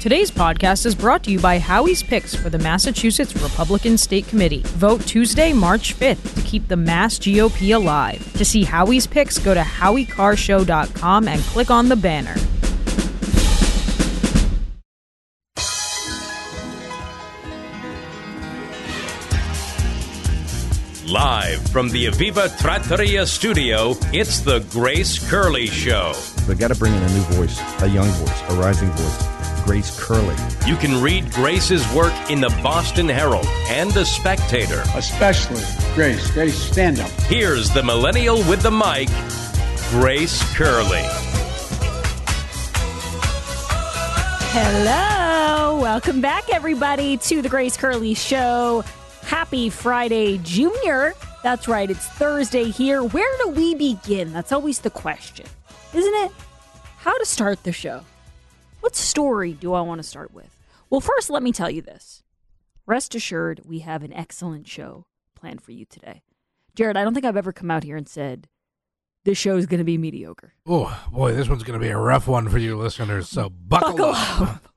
Today's podcast is brought to you by Howie's Picks for the Massachusetts Republican State Committee. Vote Tuesday, March 5th to keep the Mass GOP alive. To see Howie's Picks, go to howiecarrshow.com and click on the banner. Live from the Aviva Trattoria studio, it's the Grace Curley Show. We got to bring in a new voice, a young voice, a rising voice. Grace Curley. You can read Grace's work in the Boston Herald and the Spectator. Especially Grace. Grace, stand up. Here's the millennial with the mic, Grace Curley. Hello. Welcome back, everybody, to the Grace Curley Show. Happy Friday, Junior. That's right, it's Thursday here. Where do we begin? That's always the question, isn't it? How to start the show? What story do I want to start with? Well, first, let me tell you this. Rest assured, we have an excellent show planned for you today. Jared, I don't think I've ever come out here and said this show is going to be mediocre. Oh, boy, this one's going to be a rough one for you listeners, so buckle, Buckle up. up.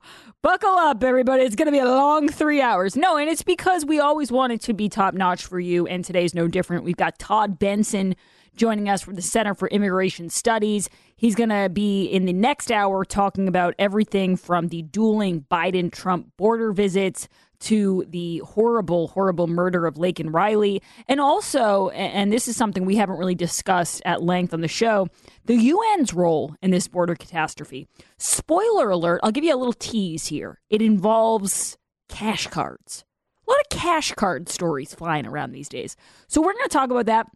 Buckle up, everybody. It's going to be a long three hours. No, and it's because we always wanted to be top notch for you, and today's no different. We've got Todd Benson joining us from the Center for Immigration Studies. He's going to be in the next hour talking about everything from the dueling Biden Trump border visits to the horrible, horrible murder of Laken Riley. And also, and this is something we haven't really discussed at length on the show, the UN's role in this border catastrophe. Spoiler alert, I'll give you a little tease here. It involves cash cards. A lot of cash card stories flying around these days. So we're going to talk about that.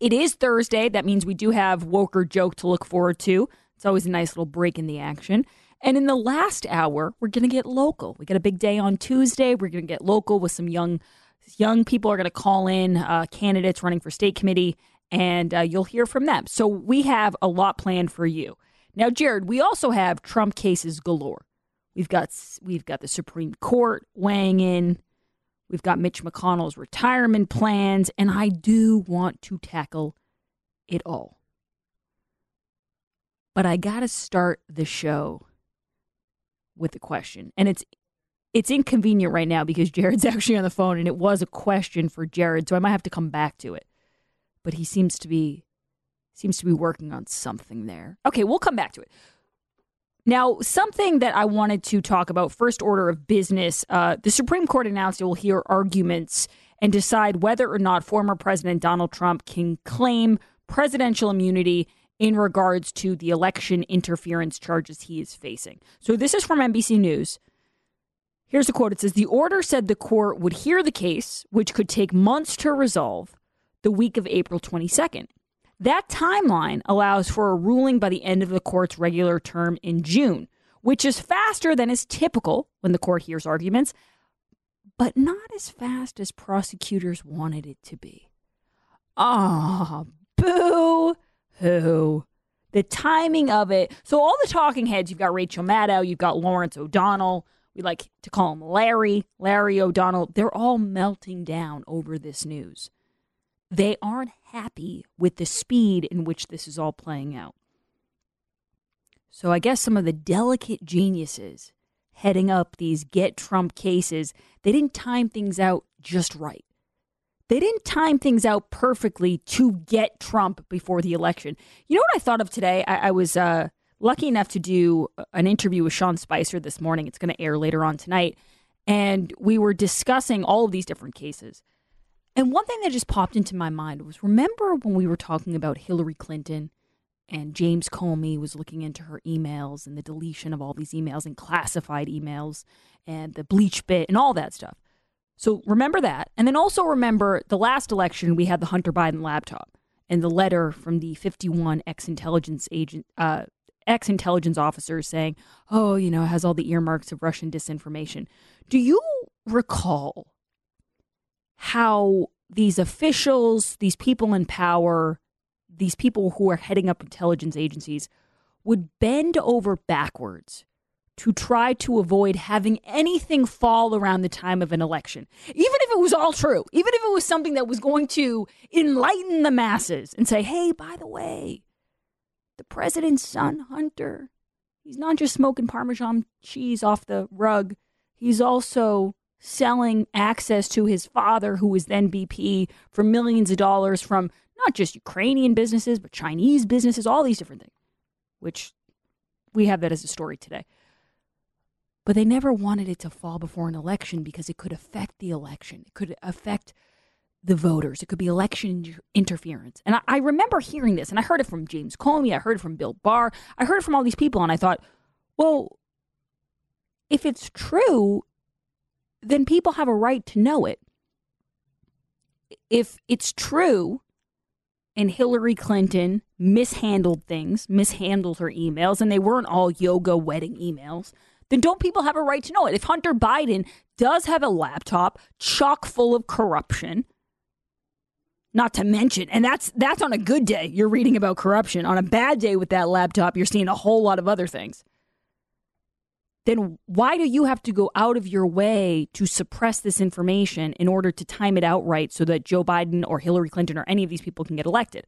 It is Thursday. That means we do have Woke or Joke to look forward to. It's always a nice little break in the action. And in the last hour, we're going to get local. We got a big day on Tuesday. We're going to get local with some young young people are going to call in uh, candidates running for state committee, and uh, you'll hear from them. So we have a lot planned for you. Now, Jared, we also have Trump cases galore. We've got we've got the Supreme Court weighing in. We've got Mitch McConnell's retirement plans, and I do want to tackle it all. But I got to start the show with a question. And it's it's inconvenient right now because Jared's actually on the phone and it was a question for Jared, so I might have to come back to it. But he seems to be seems to be working on something there. Okay, we'll come back to it. Now, something that I wanted to talk about, first order of business, uh, the Supreme Court announced it will hear arguments and decide whether or not former President Donald Trump can claim presidential immunity in regards to the election interference charges he is facing. So this is from NBC News. Here's a quote. It says The order said the court would hear the case, which could take months to resolve, the week of April 22nd. That timeline allows for a ruling by the end of the court's regular term in June, which is faster than is typical when the court hears arguments, but not as fast as prosecutors wanted it to be. Ah, boo hoo. The timing of it. So, all the talking heads, you've got Rachel Maddow, you've got Lawrence O'Donnell. We like to call him Larry, Larry O'Donnell. They're all melting down over this news. They aren't happy with the speed in which this is all playing out. So, I guess some of the delicate geniuses heading up these get Trump cases, they didn't time things out just right they didn't time things out perfectly to get Trump before the election. You know what I thought of today? I, I was uh, lucky enough to do an interview with Sean Spicer this morning. It's going to air later on tonight. And we were discussing all of these different cases. And one thing that just popped into my mind was remember when we were talking about Hillary Clinton and James Comey was looking into her emails and the deletion of all these emails and classified emails and the BleachBit and all that stuff. So remember that. And then also remember the last election, we had the Hunter Biden laptop and the letter from the 51 ex intelligence agent, uh, ex intelligence officers saying, oh, you know, it has all the earmarks of Russian disinformation. Do you recall how these officials, these people in power, these people who are heading up intelligence agencies would bend over backwards to try to avoid having anything fall around the time of an election, even if it was all true, even if it was something that was going to enlighten the masses and say, hey, by the way, the president's son, Hunter, He's not just smoking Parmesan cheese off the rug, he's also selling access to his father, who was then VP, for millions of dollars from not just Ukrainian businesses, but Chinese businesses, all these different things, which we have that as a story today. But they never wanted it to fall before an election because it could affect the election. It could affect the voters. It could be election interference. And I, I, remember hearing this, and I heard it from James Comey. I heard it from Bill Barr. I heard it from all these people, and I thought, well, if it's true, then people have a right to know it. If it's true and Hillary Clinton mishandled things, mishandled her emails, and they weren't all yoga wedding emails, then don't people have a right to know it? If Hunter Biden does have a laptop chock full of corruption, not to mention, and that's that's on a good day, you're reading about corruption. On a bad day with that laptop, you're seeing a whole lot of other things. Then why do you have to go out of your way to suppress this information in order to time it out right so that Joe Biden or Hillary Clinton or any of these people can get elected?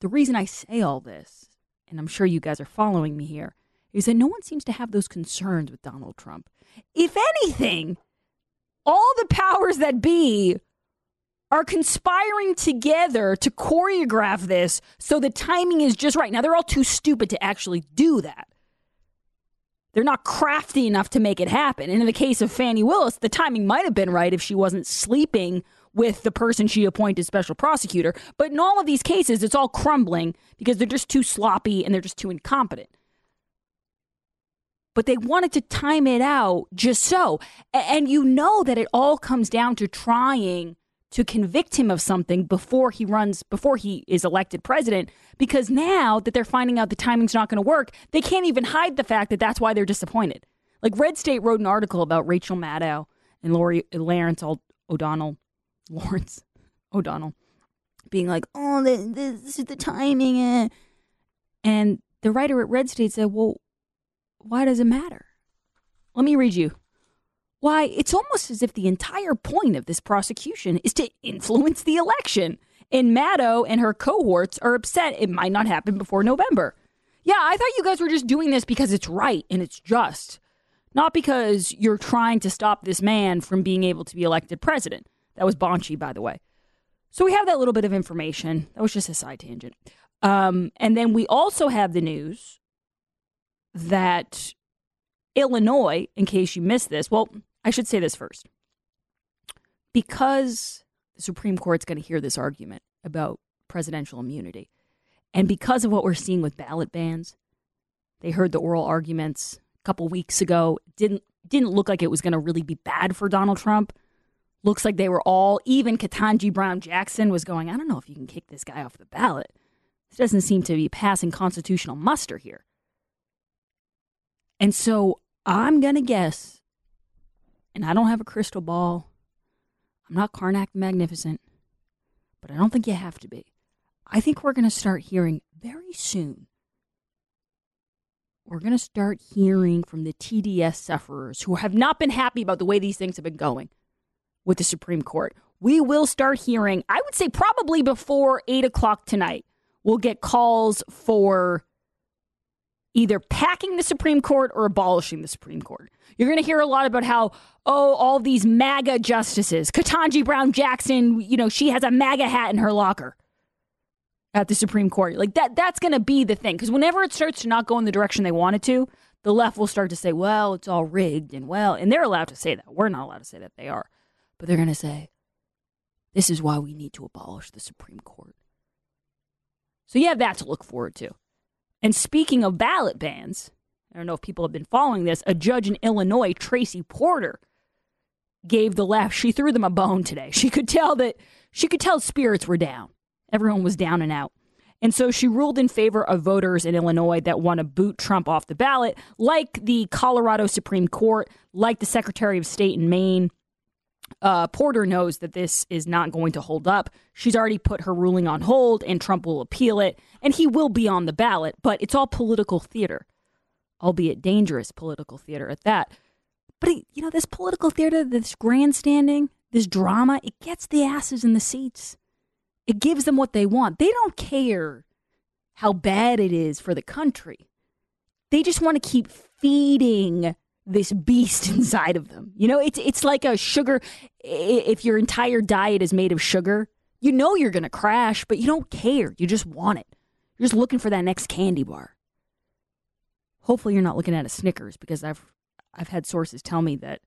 The reason I say all this, and I'm sure you guys are following me here, is that no one seems to have those concerns with Donald Trump. If anything, all the powers that be are conspiring together to choreograph this so the timing is just right. Now, they're all too stupid to actually do that. They're not crafty enough to make it happen. And in the case of Fani Willis, the timing might have been right if she wasn't sleeping with the person she appointed special prosecutor. But in all of these cases, it's all crumbling because they're just too sloppy and they're just too incompetent but they wanted to time it out just so. And you know that it all comes down to trying to convict him of something before he runs, before he is elected president. Because now that they're finding out the timing's not going to work, they can't even hide the fact that that's why they're disappointed. Like Red State wrote an article about Rachel Maddow and Lori Lawrence O'Donnell, Lawrence O'Donnell, being like, "Oh, this is the timing," eh. and the writer at Red State said, "Well, why does it matter? Let me read you. Why, it's almost as if the entire point of this prosecution is to influence the election. And Maddow and her cohorts are upset it might not happen before November. Yeah, I thought you guys were just doing this because it's right and it's just, not because you're trying to stop this man from being able to be elected president. That was Bonchie, by the way. So we have that little bit of information. That was just a side tangent. Um, and then we also have the news that Illinois, in case you missed this, well, I should say this first. Because the Supreme Court's going to hear this argument about presidential immunity, and because of what we're seeing with ballot bans, they heard the oral arguments a couple weeks ago. Didn't didn't look like it was going to really be bad for Donald Trump. Looks like they were all even Ketanji Brown Jackson was going, I don't know if you can kick this guy off the ballot. This doesn't seem to be passing constitutional muster here. And so I'm going to guess, and I don't have a crystal ball. I'm not Karnak the Magnificent, but I don't think you have to be. I think we're going to start hearing very soon. We're going to start hearing from the TDS sufferers who have not been happy about the way these things have been going with the Supreme Court. We will start hearing, I would say probably before 8 o'clock tonight, we'll get calls for either packing the Supreme Court or abolishing the Supreme Court. You're going to hear a lot about how, oh, all these MAGA justices, Ketanji Brown Jackson, you know, she has a MAGA hat in her locker at the Supreme Court. Like that, that's going to be the thing. Because whenever it starts to not go in the direction they want it to, the left will start to say, well, it's all rigged and well, and they're allowed to say that. We're not allowed to say that they are. But they're going to say, this is why we need to abolish the Supreme Court. So you have that to look forward to. And speaking of ballot bans, I don't know if people have been following this. A judge in Illinois, Tracy Porter, gave the left. She threw them a bone today. She could tell that she could tell spirits were down. Everyone was down and out. And so she ruled in favor of voters in Illinois that want to boot Trump off the ballot, like the Colorado Supreme Court, like the Secretary of State in Maine, uh, Porter knows that this is not going to hold up. She's already put her ruling on hold, and Trump will appeal it, and he will be on the ballot, but it's all political theater, albeit dangerous political theater at that. But, you know, this political theater, this grandstanding, this drama, it gets the asses in the seats. It gives them what they want. They don't care how bad it is for the country. they just want to keep feeding this beast inside of them. You know, it's it's like a sugar. If your entire diet is made of sugar, you know you're to crash, but you don't care. You just want it. You're just looking for that next candy bar. Hopefully, you're not looking at a Snickers because I've I've had sources tell me that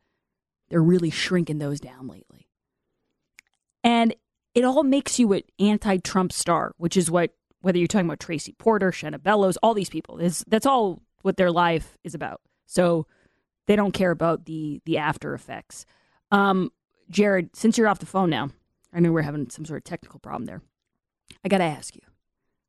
they're really shrinking those down lately. And it all makes you an anti-Trump star, which is what whether you're talking about Tracy Porter, Shenna Bellows, all these people, is that's all what their life is about. So they don't care about the the after effects. Um, Jared, since you're off the phone now, I know we're having some sort of technical problem there. I got to ask you. I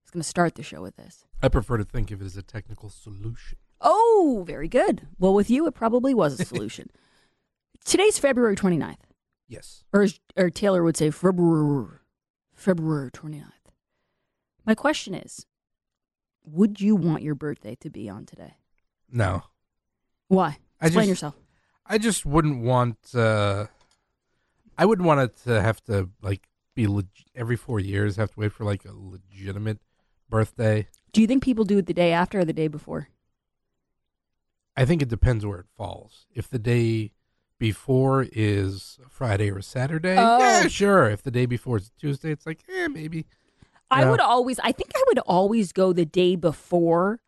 was going to start the show with this. I prefer to think of it as a technical solution. Oh, very good. Well, with you, it probably was a solution. Today's February 29th. Yes. Or, or Taylor would say, February, February 29th. My question is Would you want your birthday to be on today? No. Why? I Explain just- yourself. I just wouldn't want. Uh, I wouldn't want it to have to like be leg- every four years. Have to wait for like a legitimate birthday. Do you think people do it the day after or the day before? I think it depends where it falls. If the day before is Friday or Saturday, Oh. yeah, sure. If the day before is Tuesday, it's like, eh, maybe. I would always, I think I would always go the day before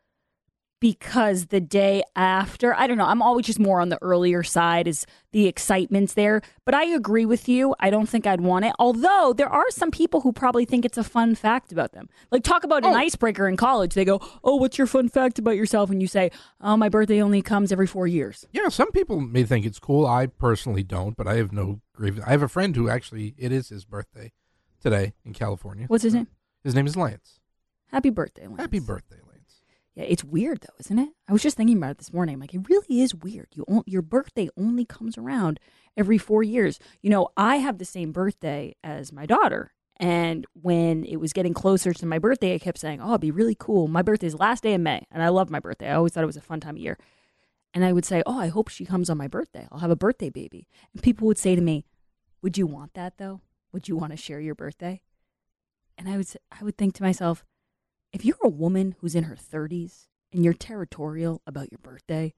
because the day after, I don't know, I'm always just more on the earlier side is the excitement's there. But I agree with you. I don't think I'd want it. Although there are some people who probably think it's a fun fact about them. Like talk about an oh. icebreaker in college. They go, Oh, what's your fun fact about yourself? And you say, Oh, my birthday only comes every four years. Yeah, some people may think it's cool. I personally don't, but I have no grievance. I have a friend who actually it is his birthday today in California. What's his name? His name is Lance. Happy birthday, Lance. Happy birthday, Lance. It's weird though, isn't it? I was just thinking about it this morning. I'm like, it really is weird. You on- your birthday only comes around every four years. You know, I have the same birthday as my daughter, and when it was getting closer to my birthday, I kept saying, "Oh, it'd be really cool." My birthday's last day in May, and I love my birthday. I always thought it was a fun time of year. And I would say, "Oh, I hope she comes on my birthday. I'll have a birthday baby." And people would say to me, "Would you want that though? Would you want to share your birthday?" And I would, I would think to myself, if you're a woman who's in her 30s and you're territorial about your birthday,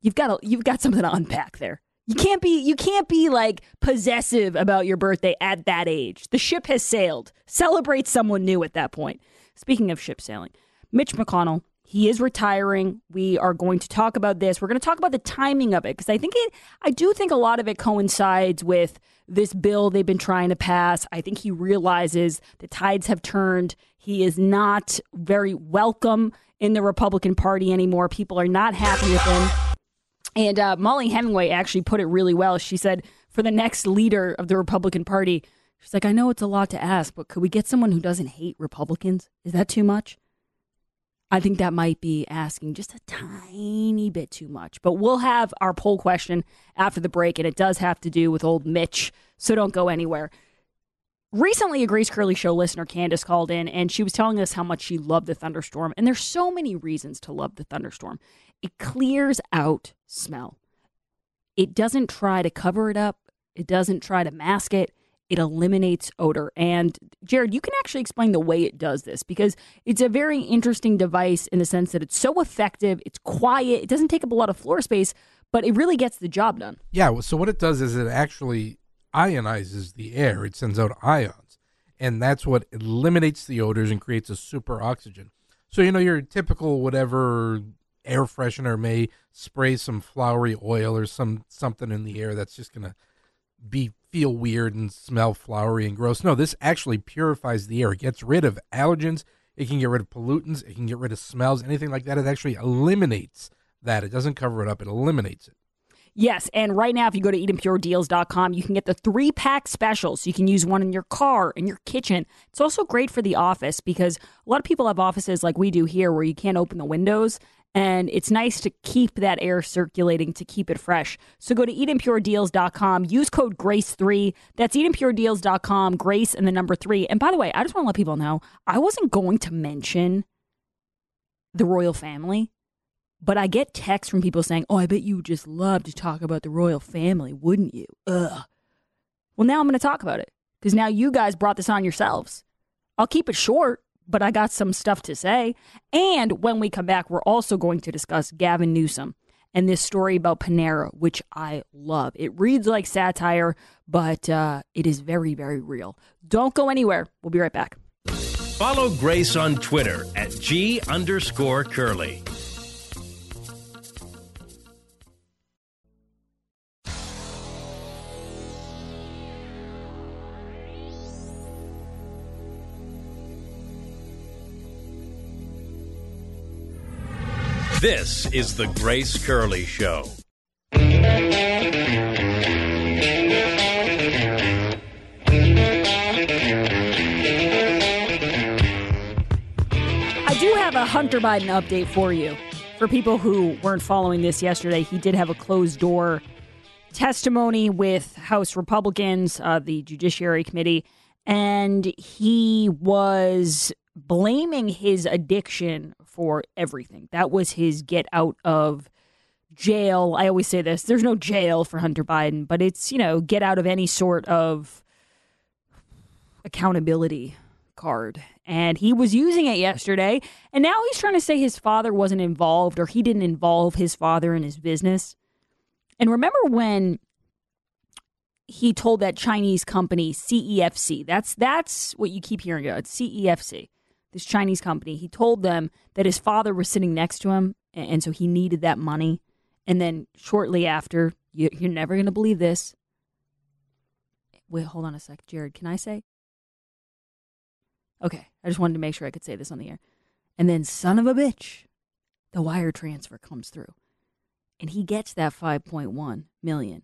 you've got you've got something to unpack there. You can't be you can't be like possessive about your birthday at that age. The ship has sailed. Celebrate someone new at that point. Speaking of ship sailing, Mitch McConnell, he is retiring. We are going to talk about this. We're going to talk about the timing of it because I think it I do think a lot of it coincides with this bill they've been trying to pass. I think he realizes the tides have turned. He is not very welcome in the Republican Party anymore. People are not happy with him. And uh, Mollie Hemingway actually put it really well. She said, for the next leader of the Republican Party, she's like, I know it's a lot to ask, but could we get someone who doesn't hate Republicans? Is that too much? I think that might be asking just a tiny bit too much. But we'll have our poll question after the break, and it does have to do with old Mitch, so don't go anywhere. Recently, a Grace Curley show listener, Candace, called in and she was telling us how much she loved the thunderstorm. And there's so many reasons to love the thunderstorm. It clears out smell, it doesn't try to cover it up, it doesn't try to mask it. It eliminates odor. And Jared, you can actually explain the way it does this because it's a very interesting device in the sense that it's so effective, it's quiet, it doesn't take up a lot of floor space, but it really gets the job done. Yeah. So what it does is it actually ionizes the air. It sends out ions, and that's what eliminates the odors and creates a super oxygen. So you know your typical whatever air freshener may spray some flowery oil or some something in the air that's just gonna be feel weird and smell flowery and gross. No, this actually purifies the air. It gets rid of allergens. It can get rid of pollutants. It can get rid of smells, anything like that. It actually eliminates that. It doesn't cover it up. It eliminates it. Yes, and right now, if you go to edenpuredeals.com, you can get the three pack special. So you can use one in your car, in your kitchen. It's also great for the office because a lot of people have offices like we do here where you can't open the windows. And it's nice to keep that air circulating to keep it fresh. So go to edenpuredeals.com, use code GRACE3. That's edenpuredeals.com, GRACE and the number three. And by the way, I just want to let people know I wasn't going to mention the royal family but I get texts from people saying, "Oh, I bet you would just love to talk about the royal family, wouldn't you?" Ugh. Well, now I'm going to talk about it because now you guys brought this on yourselves. I'll keep it short, but I got some stuff to say. And when we come back, we're also going to discuss Gavin Newsom and this story about Panera, which I love. It reads like satire, but uh, it is very, very real. Don't go anywhere. We'll be right back. Follow Grace on Twitter at G underscore Curley. This is the Grace Curley Show. I do have a Hunter Biden update for you. For people who weren't following this yesterday, he did have a closed door testimony with House Republicans, uh, the Judiciary Committee, and he was blaming his addiction for everything. That was his get out of jail. I always say this there's no jail for Hunter Biden, but it's, you know, get out of any sort of accountability card. And he was using it yesterday. And now he's trying to say his father wasn't involved or he didn't involve his father in his business. And remember when he told that Chinese company CEFC, that's that's what you keep hearing about, CEFC, this Chinese company. He told them that his father was sitting next to him and so he needed that money. And then shortly after, you, you're never going to believe this. Wait, hold on a sec. Jared, can I say? Okay, I just wanted to make sure I could say this on the air. And then, son of a bitch, the wire transfer comes through, and he gets that 5.1 million.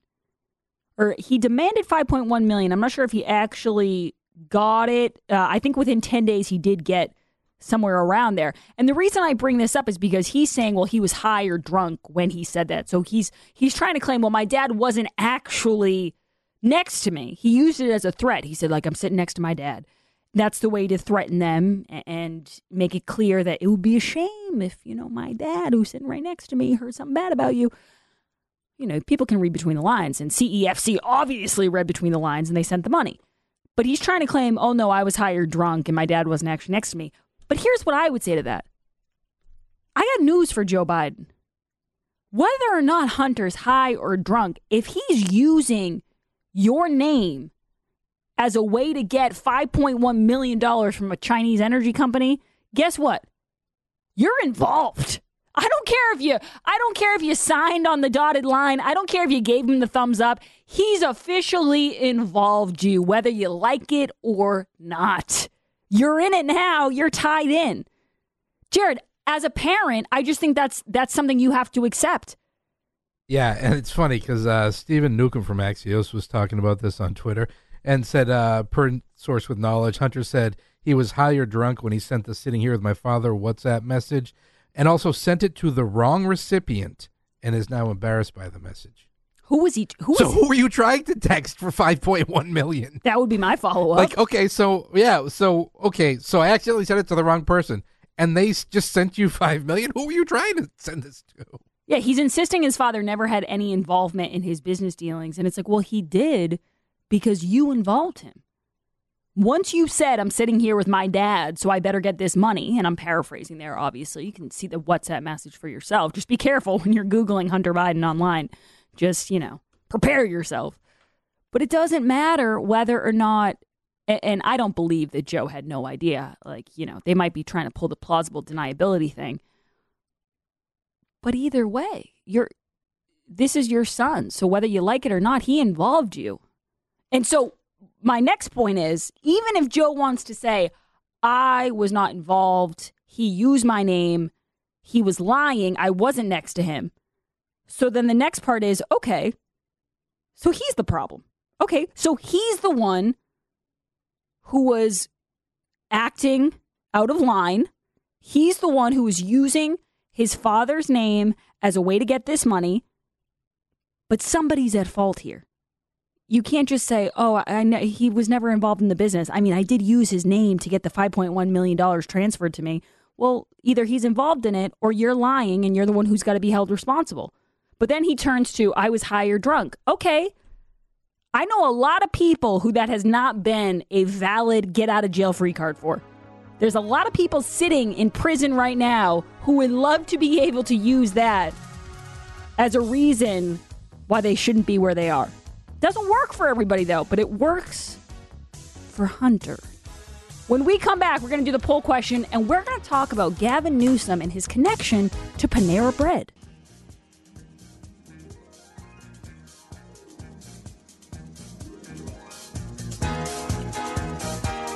Or he demanded 5.1 million. I'm not sure if he actually got it. Uh, I think within 10 days he did get somewhere around there. And the reason I bring this up is because he's saying, well, he was high or drunk when he said that. So he's he's trying to claim, well, my dad wasn't actually next to me. He used it as a threat. He said, like, I'm sitting next to my dad that's the way to threaten them and make it clear that it would be a shame if, you know, my dad, who's sitting right next to me, heard something bad about you. You know, people can read between the lines, and CEFC obviously read between the lines and they sent the money. But he's trying to claim, oh no, I was hired drunk and my dad wasn't actually next to me. But here's what I would say to that I got news for Joe Biden. Whether or not Hunter's high or drunk, if he's using your name as a way to get $5.1 million from a Chinese energy company, guess what? You're involved. I don't care if you I don't care if you signed on the dotted line. I don't care if you gave him the thumbs up. He's officially involved you whether you like it or not. You're in it now. You're tied in. Jared, as a parent, I just think that's that's something you have to accept. Yeah, and it's funny because uh, Steven Newcomb from Axios was talking about this on Twitter and said, uh, per source with knowledge, Hunter said he was high or drunk when he sent the sitting here with my father WhatsApp message and also sent it to the wrong recipient and is now embarrassed by the message. Who was he? Who was so who were you trying to text for 5.1 million? That would be my follow up. Like, okay, so yeah, so okay, so I accidentally sent it to the wrong person and they just sent you 5 million. Who were you trying to send this to? Yeah, he's insisting his father never had any involvement in his business dealings and it's like, well, he did because you involved him. Once you said, I'm sitting here with my dad, so I better get this money, and I'm paraphrasing there, obviously. You can see the WhatsApp message for yourself. Just be careful when you're Googling Hunter Biden online. Just, you know, prepare yourself. But it doesn't matter whether or not, and I don't believe that Joe had no idea. Like, you know, they might be trying to pull the plausible deniability thing. But either way, you're, this is your son. So whether you like it or not, he involved you. And so my next point is even if Joe wants to say, I was not involved, he used my name, he was lying, I wasn't next to him. So then the next part is, okay, so he's the problem. Okay, so he's the one who was acting out of line. He's the one who was using his father's name as a way to get this money. But somebody's at fault here you can't just say, "Oh, I he was never involved in the business." I mean, I did use his name to get the 5.1 million dollars transferred to me. Well, either he's involved in it or you're lying and you're the one who's got to be held responsible. But then he turns to, "I was high or drunk." Okay. I know a lot of people who that has not been a valid get out of jail free card for. There's a lot of people sitting in prison right now who would love to be able to use that as a reason why they shouldn't be where they are. Doesn't work for everybody though, but it works for Hunter. When we come back, we're going to do the poll question and we're going to talk about Gavin Newsom and his connection to Panera Bread.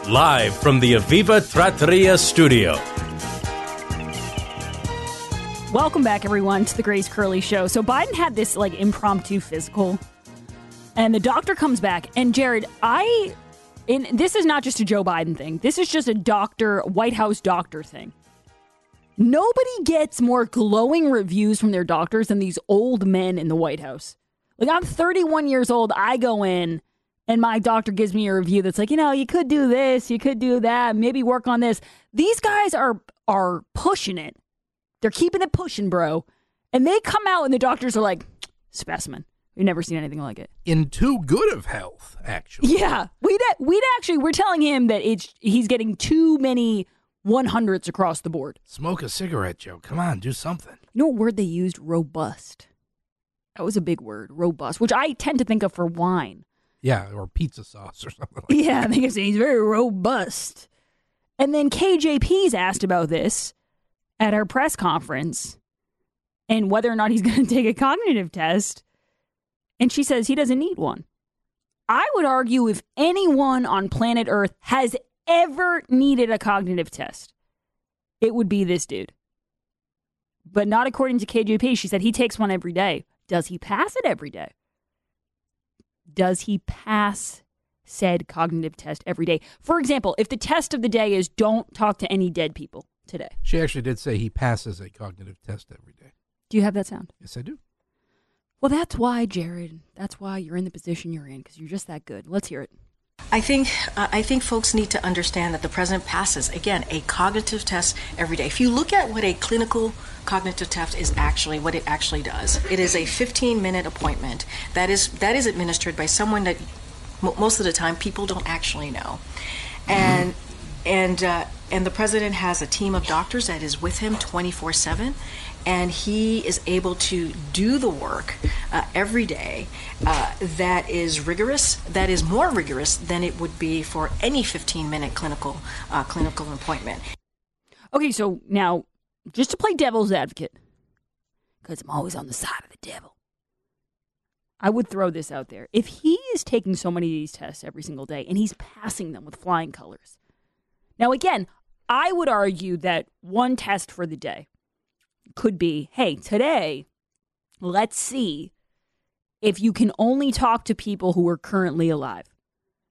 Live from the Aviva Trattoria studio. Welcome back, everyone, to the Grace Curley Show. So Biden had this like impromptu physical, and the doctor comes back. And Jared, I, and this is not just a Joe Biden thing. This is just a doctor, White House doctor thing. Nobody gets more glowing reviews from their doctors than these old men in the White House. Like I'm 31 years old. I go in and my doctor gives me a review that's like, you know, you could do this, you could do that, maybe work on this. These guys are are pushing it. They're keeping it pushing, bro. And they come out and the doctors are like, specimen. We've never seen anything like it. In too good of health, actually. Yeah, we'd we'd actually we're telling him that it's he's getting too many 100s across the board. Smoke a cigarette, Joe. Come on, do something. You know what word they used? Robust. That was a big word, robust, which I tend to think of for wine. Yeah, or pizza sauce or something like Yeah, I think it's he's very robust. And then KJP's asked about this at our press conference and whether or not he's going to take a cognitive test. And she says he doesn't need one. I would argue if anyone on planet Earth has ever needed a cognitive test, it would be this dude. But not according to KJP. She said he takes one every day. Does he pass it every day? Does he pass said cognitive test every day? For example, if the test of the day is don't talk to any dead people today. She actually did say he passes a cognitive test every day. Do you have that sound? Yes, I do. Well, that's why, Jared. That's why you're in the position you're in because you're just that good. Let's hear it. I think uh, I think folks need to understand that the president passes again a cognitive test every day. If you look at what a clinical cognitive test is actually, what it actually does, it is a 15-minute appointment that is that is administered by someone that m- most of the time people don't actually know, and and uh, and the president has a team of doctors that is with him 24/7 and he is able to do the work uh, every day uh, that is rigorous that is more rigorous than it would be for any 15 minute clinical uh, clinical appointment Okay, so now, just to play devil's advocate, because I'm always on the side of the devil, I would throw this out there. If he is taking so many of these tests every single day and he's passing them with flying colors, now again, I would argue that one test for the day could be hey, today, let's see if you can only talk to people who are currently alive.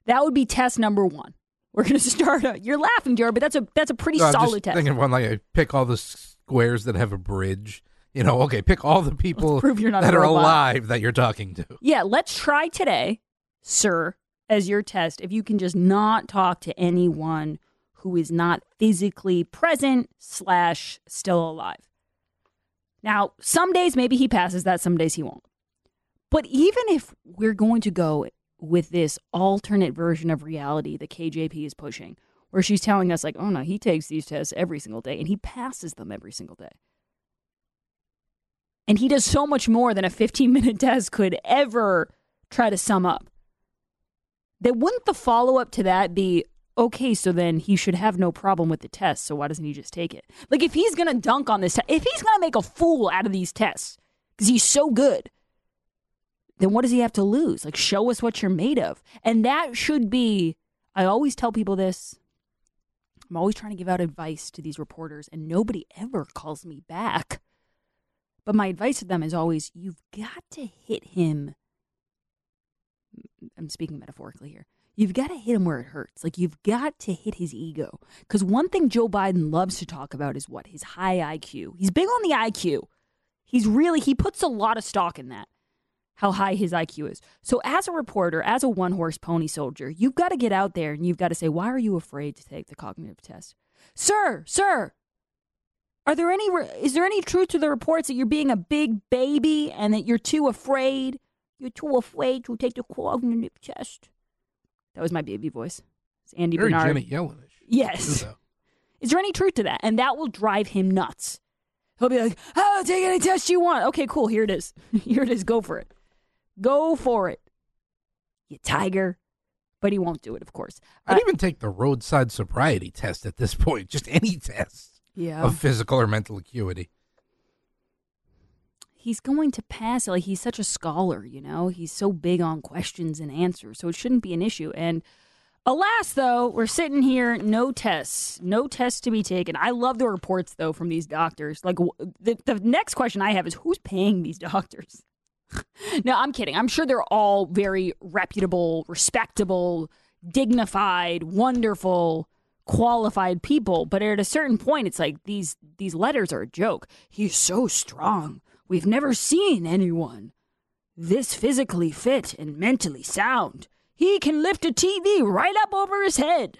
That would be test number one. We're going to start. A, you're laughing, Jared, but that's a that's a pretty No, I'm solid just test. thinking of one like I pick all the squares that have a bridge. You know, okay, pick all the people prove you're not that are alive that you're talking to. Yeah, let's try today, sir, as your test. If you can just not talk to anyone who is not physically present slash still alive. Now, some days maybe he passes that, some days he won't. But even if we're going to go with this alternate version of reality that KJP is pushing, where she's telling us, like, oh no, he takes these tests every single day and he passes them every single day. And he does so much more than a 15 minute test could ever try to sum up. Then wouldn't the follow up to that be okay, so then he should have no problem with the test, so why doesn't he just take it? Like, if he's gonna dunk on this, te- if he's gonna make a fool out of these tests, because he's so good, then what does he have to lose? Like, show us what you're made of. And that should be, I always tell people this. I'm always trying to give out advice to these reporters, and nobody ever calls me back. But my advice to them is always you've got to hit him. I'm speaking metaphorically here. You've got to hit him where it hurts. Like you've got to hit his ego. Because one thing Joe Biden loves to talk about is what? His high IQ. He's big on the IQ. He's really, he puts a lot of stock in that, how high his IQ is. So as a reporter, as a one horse pony soldier, you've got to get out there and you've got to say, why are you afraid to take the cognitive test? Sir, sir, are there any is there any truth to the reports that you're being a big baby and that you're too afraid? You're too afraid to take the cognitive test. That was my baby voice. It's Andy Very Bernard. Janet Yellenish. Yes. Is there any truth to that? And that will drive him nuts. He'll be like, "Oh, take any test you want." Okay, cool. Here it is. Here it is. Go for it. Go for it. You tiger. But he won't do it, of course. I'd Uh, even take the roadside sobriety test at this point, just any test yeah. of physical or mental acuity. He's going to pass. Like he's such a scholar, you know. He's so big on questions and answers, so it shouldn't be an issue. And alas, though, we're sitting here, no tests, no tests to be taken. I love the reports though from these doctors. Like the the next question I have is who's paying these doctors? no, I'm kidding. I'm sure they're all very reputable, respectable, dignified, wonderful qualified people but at a certain point it's like these these letters are a joke he's so strong we've never seen anyone this physically fit and mentally sound. He can lift a tv right up over his head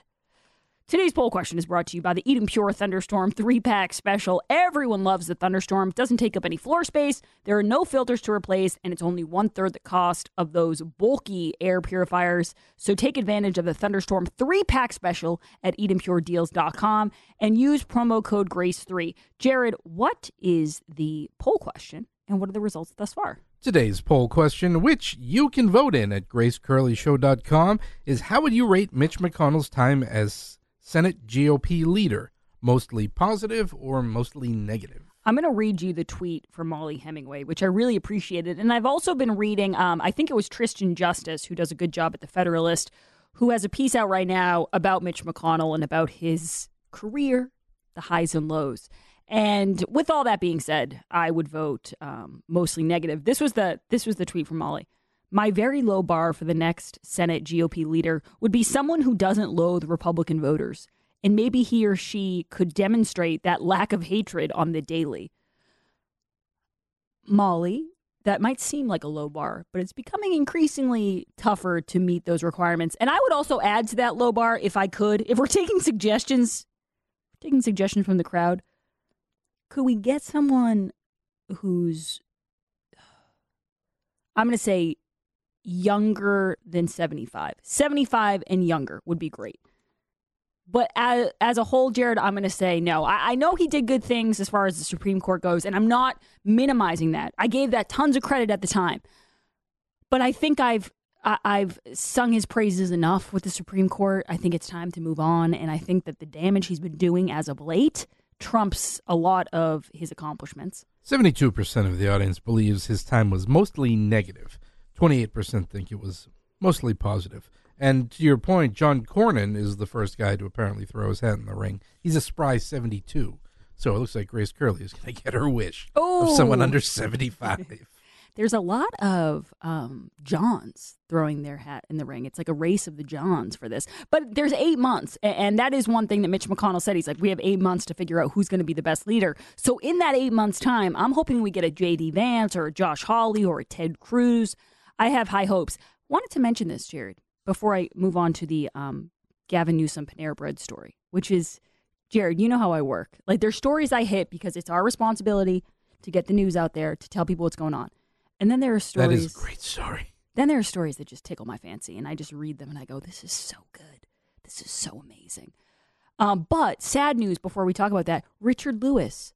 Today's poll question is brought to you by the Eden Pure Thunderstorm 3 pack special. Everyone loves the Thunderstorm. It doesn't take up any floor space. There are no filters to replace, and it's only one third the cost of those bulky air purifiers. So take advantage of the Thunderstorm 3 pack special at EdenPureDeals.com and use promo code GRACE3. Jared, what is the poll question, and what are the results thus far? Today's poll question, which you can vote in at gracecurleyshow.com, is how would you rate Mitch McConnell's time as Senate GOP leader? Mostly positive or mostly negative? I'm going to read you the tweet from Mollie Hemingway, which I really appreciated. And I've also been reading, um, I think it was Tristan Justice, who does a good job at The Federalist, who has a piece out right now about Mitch McConnell and about his career, the highs and lows. And with all that being said, I would vote um, mostly negative. This was the this was the tweet from Mollie. My very low bar for the next Senate GOP leader would be someone who doesn't loathe Republican voters, and maybe he or she could demonstrate that lack of hatred on the daily. Mollie, that might seem like a low bar, but it's becoming increasingly tougher to meet those requirements. And I would also add to that low bar, if I could, if we're taking suggestions, taking suggestions from the crowd, could we get someone who's, I'm going to say, younger than 75? 75 and younger would be great. But as, as a whole, Jared, I'm going to say no. I, I know he did good things as far as the Supreme Court goes, and I'm not minimizing that. I gave that tons of credit at the time. But I think I've I, I've sung his praises enough with the Supreme Court. I think it's time to move on, and I think that the damage he's been doing as of late trumps a lot of his accomplishments. 72% of the audience believes his time was mostly negative. 28% think it was mostly positive. And to your point, John Cornyn is the first guy to apparently throw his hat in the ring. He's a spry 72. So it looks like Grace Curley is going to get her wish of someone Oh. under 75. There's a lot of um, Johns throwing their hat in the ring. It's like a race of the Johns for this. But there's eight months. And that is one thing that Mitch McConnell said. He's like, we have eight months to figure out who's going to be the best leader. So in that eight months' time, I'm hoping we get a J.D. Vance or a Josh Hawley or a Ted Cruz. I have high hopes. Wanted to mention this, Jared, before I move on to the um, Gavin Newsom Panera Bread story, which is, Jared, you know how I work. Like, there's stories I hit because it's our responsibility to get the news out there, to tell people what's going on. And then there are stories. That is a great story. Then there are stories that just tickle my fancy, and I just read them and I go, "This is so good. This is so amazing." Um, but sad news before we talk about that: Richard Lewis,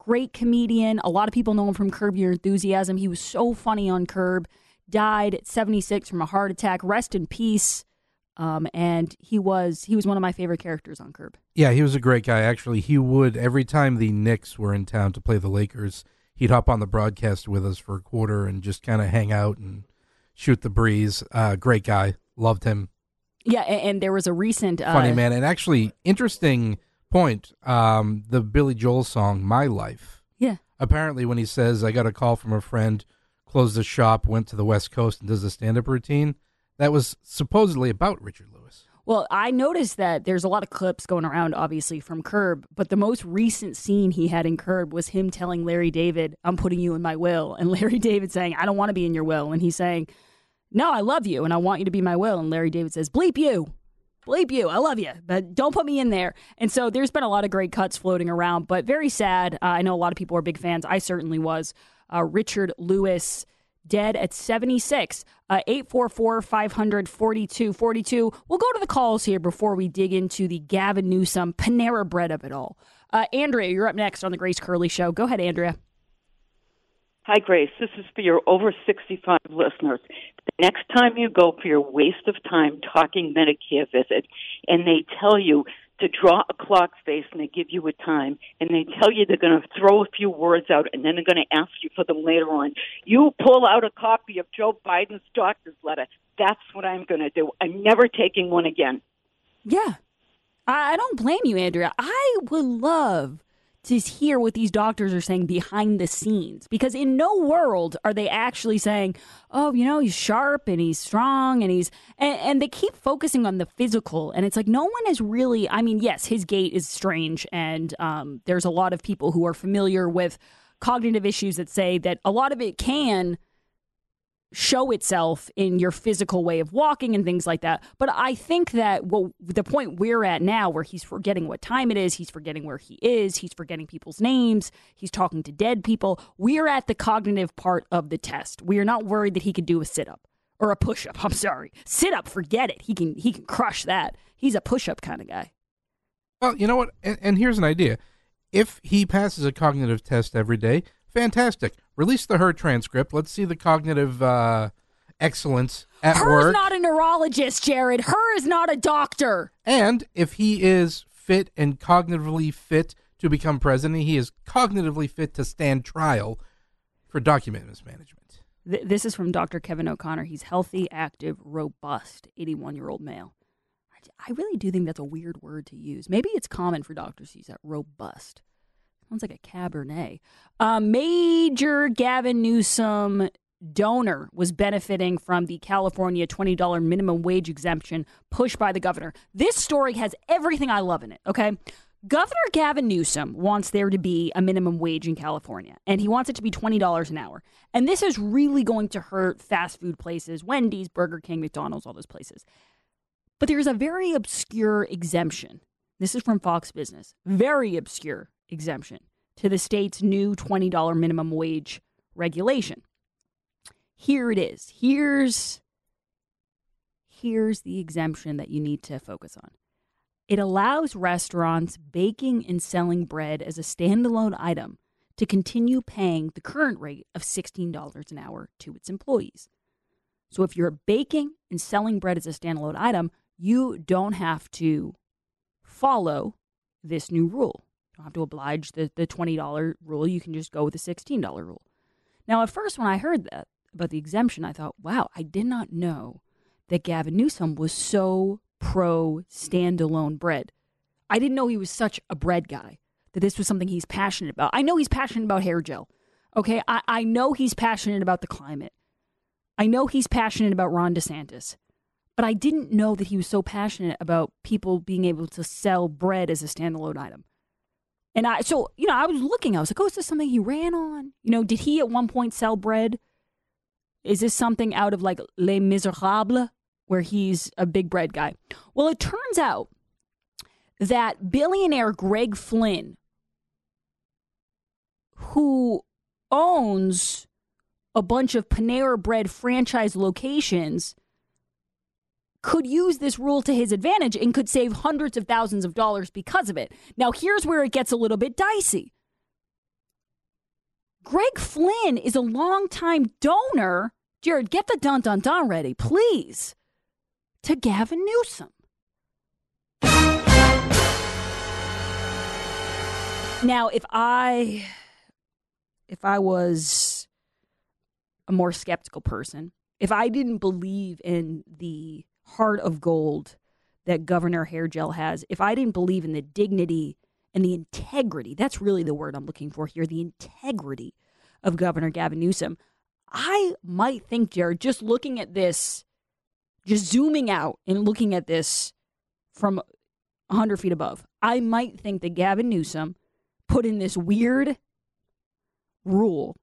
great comedian. A lot of people know him from Curb Your Enthusiasm. He was so funny on Curb. Died at 76 from a heart attack. Rest in peace. Um, and he was he was one of my favorite characters on Curb. Yeah, he was a great guy. Actually, he would, every time the Knicks were in town to play the Lakers, he'd hop on the broadcast with us for a quarter and just kind of hang out and shoot the breeze. Uh, great guy. Loved him. Yeah, and, and there was a recent uh, funny man and actually interesting point um the billy joel song my life Yeah, apparently when he says i got a call from a friend closed the shop went to the west coast and does a stand-up routine that was supposedly about richard lewis Well, I noticed that there's a lot of clips going around, obviously, from Curb, but the most recent scene he had in Curb was him telling Larry David, I'm putting you in my will. And Larry David saying, I don't want to be in your will. And he's saying, No, I love you and I want you to be my will. And Larry David says, Bleep you. Bleep you. I love you, but don't put me in there. And so there's been a lot of great cuts floating around, but very sad. Uh, I know a lot of people are big fans. I certainly was. Uh, Richard Lewis dead at 76. Uh, 844 500 4242. We'll go to the calls here before we dig into the Gavin Newsom Panera bread of it all. Uh, Andrea, you're up next on the Grace Curley Show. Go ahead, Andrea. Hi, Grace. This is for your over 65 listeners. The next time you go for your waste of time talking Medicare visit and they tell you to draw a clock face and they give you a time and they tell you they're going to throw a few words out and then they're going to ask you for them later on, you pull out a copy of Joe Biden's doctor's letter. That's what I'm going to do. I'm never taking one again. Yeah. I don't blame you, Andrea. I would love to hear what these doctors are saying behind the scenes. Because in no world are they actually saying oh you know he's sharp and he's strong and he's and, and, they keep focusing on the physical. And it's like no one is really i mean yes his gait is strange and um, there's a lot of people who are familiar with cognitive issues that say that a lot of it can show itself in your physical way of walking and things like that. But I think that well, the point we're at now, where he's forgetting what time it is, he's forgetting where he is, he's forgetting people's names, he's talking to dead people. We're at the cognitive part of the test. We are not worried that he could do a sit up or a push up. I'm sorry, sit up, forget it. He can he can crush that. He's a push up kind of guy. Well, you know what? And, and here's an idea: if he passes a cognitive test every day, fantastic. Release the Hur transcript. Let's see the cognitive uh, excellence at Hur's work. not a neurologist, Jared. Hur is not a doctor. And if he is fit and cognitively fit to become president, he is cognitively fit to stand trial for document mismanagement. Th- this is from Dr. Kevin O'Connor. He's healthy, active, robust, 81 year old male. I really do think that's a weird word to use. Maybe it's common for doctors to use that robust. Sounds like a Cabernet. Uh, Major Gavin Newsom donor was benefiting from the California $20 minimum wage exemption pushed by the governor. This story has everything I love in it, okay? Governor Gavin Newsom wants there to be a minimum wage in California, and he wants it to be $20 an hour. And this is really going to hurt fast food places, Wendy's, Burger King, McDonald's, all those places. But there's a very obscure exemption. This is from Fox Business. Very obscure exemption to the state's new $20 minimum wage regulation. Here it is. Here's here's the exemption that you need to focus on. It allows restaurants baking and selling bread as a standalone item to continue paying the current rate of $16 an hour to its employees. So if you're baking and selling bread as a standalone item, you don't have to follow this new rule don't have to oblige the, the $20 rule. You can just go with the $16 rule. Now, at first, when I heard that about the exemption, I thought, wow, I did not know that Gavin Newsom was so pro standalone bread. I didn't know he was such a bread guy, that this was something he's passionate about. I know he's passionate about hair gel. Okay. I, I know he's passionate about the climate. I know he's passionate about Ron DeSantis. But I didn't know that he was so passionate about people being able to sell bread as a standalone item. And I, so, you know, I was looking, I was like, oh, is this something he ran on? You know, did he at one point sell bread? Is this something out of like Les Miserables, where he's a big bread guy? Well, it turns out that billionaire Greg Flynn, who owns a bunch of Panera Bread franchise locations, could use this rule to his advantage and could save hundreds of thousands of dollars because of it. Now, here's where it gets a little bit dicey. Greg Flynn is a longtime donor. Jared, get the dun dun dun ready, please. To Gavin Newsom. Now, if I if I was a more skeptical person, if I didn't believe in the heart of gold that Governor Hairgel has, if I didn't believe in the dignity and the integrity, that's really the word I'm looking for here, the integrity of Governor Gavin Newsom, I might think, Jared, just looking at this, just zooming out and looking at this from 100 feet above, I might think that Gavin Newsom put in this weird rule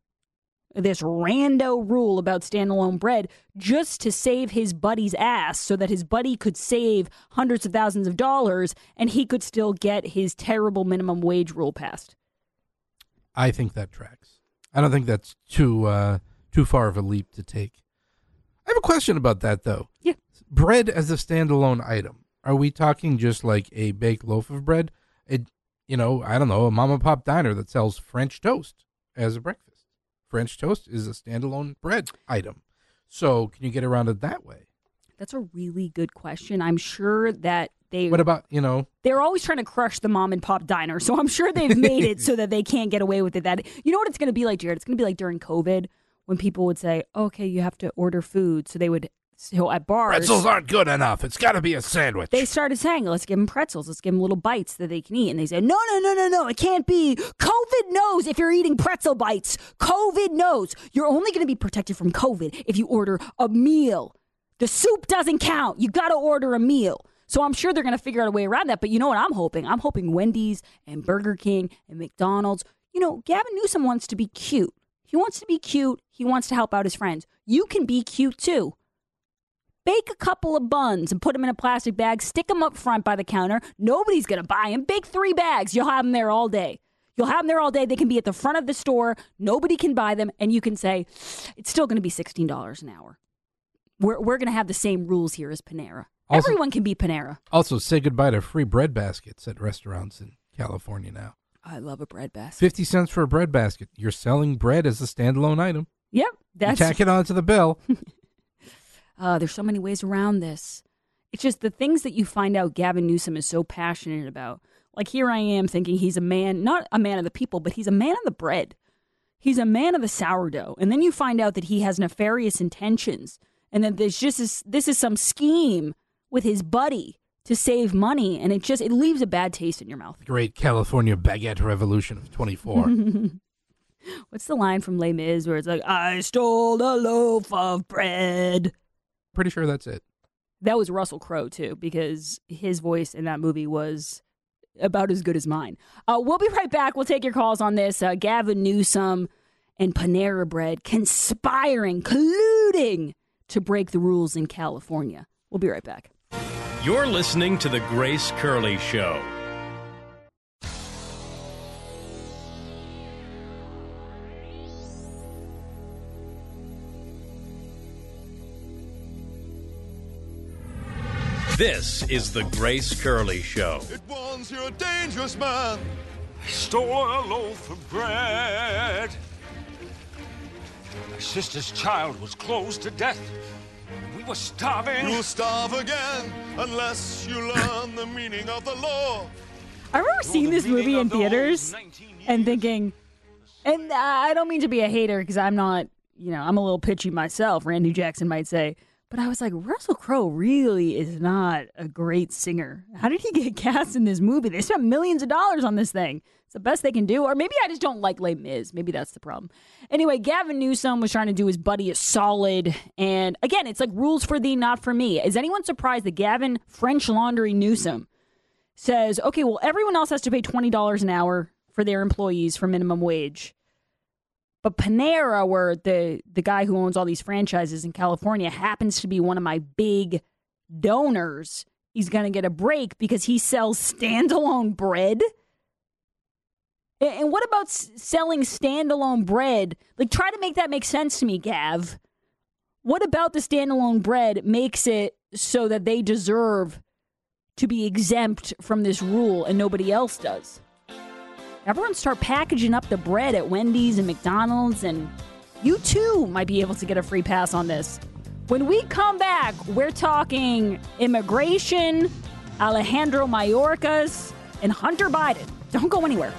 this rando rule about standalone bread just to save his buddy's ass so that his buddy could save hundreds of thousands of dollars and he could still get his terrible minimum wage rule passed. I think that tracks. I don't think that's too uh, too far of a leap to take. I have a question about that though. Yeah. Bread as a standalone item. Are we talking just like a baked loaf of bread? It, you know, I don't know, a mom and pop diner that sells French toast as a breakfast. French toast is a standalone bread item. So can you get around it that way? That's a really good question. I'm sure that they What about, you know, they're always trying to crush the mom and pop diner. So I'm sure they've made it so that they can't get away with it. That you know what it's going to be like, Jared. It's going to be like during COVID when people would say, "Okay, you have to order food," so they would so at bars pretzels aren't good enough. It's got to be a sandwich. they started saying, let's give them pretzels. Let's give them little bites that they can eat. And they said, no, no, no, no, no. It can't be. COVID knows if you're eating pretzel bites. COVID knows. You're only going to be protected from COVID if you order a meal. The soup doesn't count. You got to order a meal. So I'm sure they're going to figure out a way around that. But you know what I'm hoping? I'm hoping Wendy's and Burger King and McDonald's. You know, Gavin Newsom wants to be cute. He wants to be cute. He wants to help out his friends. You can be cute too. Bake a couple of buns and put them in a plastic bag, stick them up front by the counter. Nobody's going to buy them. Bake three bags. You'll have them there all day. You'll have them there all day. They can be at the front of the store. Nobody can buy them. And you can say, it's still going to be $16 an hour. We're, we're going to have the same rules here as Panera. Also- Everyone can be Panera. also say goodbye to free bread baskets at restaurants in California now. I love a bread basket. 50 cents for a bread basket. You're selling bread as a standalone item. Yep. You That's tack it onto the bill. Uh, there's so many ways around this. It's just the things that you find out Gavin Newsom is so passionate about. Like here I am thinking he's a man, not a man of the people, but he's a man of the bread. He's a man of the sourdough. And then you find out that he has nefarious intentions and that there's just this, this is some scheme with his buddy to save money and it just it leaves a bad taste in your mouth. Great California baguette revolution of 24. What's the line from Les Mis where it's like, I stole a loaf of bread? Pretty sure that's it. That was Russell Crowe too, because his voice in that movie was about as good as mine. Uh, we'll be right back. We'll take your calls on this. Uh, Gavin Newsom and Panera Bread conspiring, colluding to break the rules in California. We'll be right back. You're listening to The Grace Curley Show. This is The Grace Curley Show. It warns you're a dangerous man. I stole a loaf of bread. My sister's child was close to death. We were starving. You'll starve again unless you learn the meaning of the law. I remember seeing this movie in theaters and thinking, and uh, I don't mean to be a hater because I'm not, you know, I'm a little pitchy myself, Randy Jackson might say. But I was like, Russell Crowe really is not a great singer. How did he get cast in this movie? They spent millions of dollars on this thing. It's the best they can do. Or maybe I just don't like Les Mis. Maybe that's the problem. Anyway, Gavin Newsom was trying to do his buddy a solid. And again, it's like rules for thee, not for me. Is anyone surprised that Gavin French Laundry Newsom says, okay, well, everyone else has to pay $20 an hour for their employees for minimum wage. But Panera, where the, the guy who owns all these franchises in California happens to be one of my big donors, he's going to get a break because he sells standalone bread. And what about selling standalone bread? Like, try to make that make sense to me, Gav. What about the standalone bread makes it so that they deserve to be exempt from this rule and nobody else does? Everyone start packaging up the bread at Wendy's and McDonald's, and you too might be able to get a free pass on this. When we come back, we're talking immigration, Alejandro Mayorkas, and Hunter Biden. Don't go anywhere.